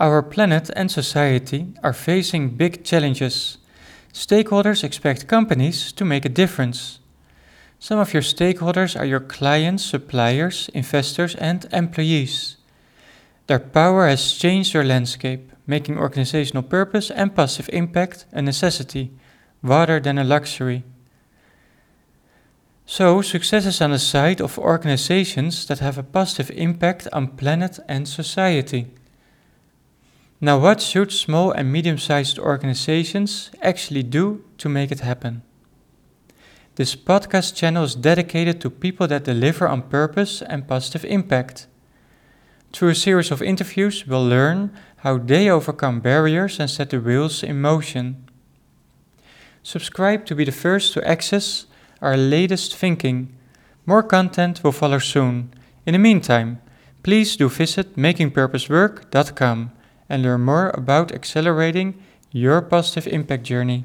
Our planet and society are facing big challenges. Stakeholders expect companies to make a difference. Some of your stakeholders are your clients, suppliers, investors, and employees. Their power has changed your landscape, making organizational purpose and positive impact a necessity rather than a luxury. So, success is on the side of organizations that have a positive impact on planet and society. Now, what should small and medium sized organizations actually do to make it happen? This podcast channel is dedicated to people that deliver on purpose and positive impact. Through a series of interviews, we'll learn how they overcome barriers and set the wheels in motion. Subscribe to be the first to access our latest thinking. More content will follow soon. In the meantime, please do visit makingpurposework.com and learn more about accelerating your positive impact journey.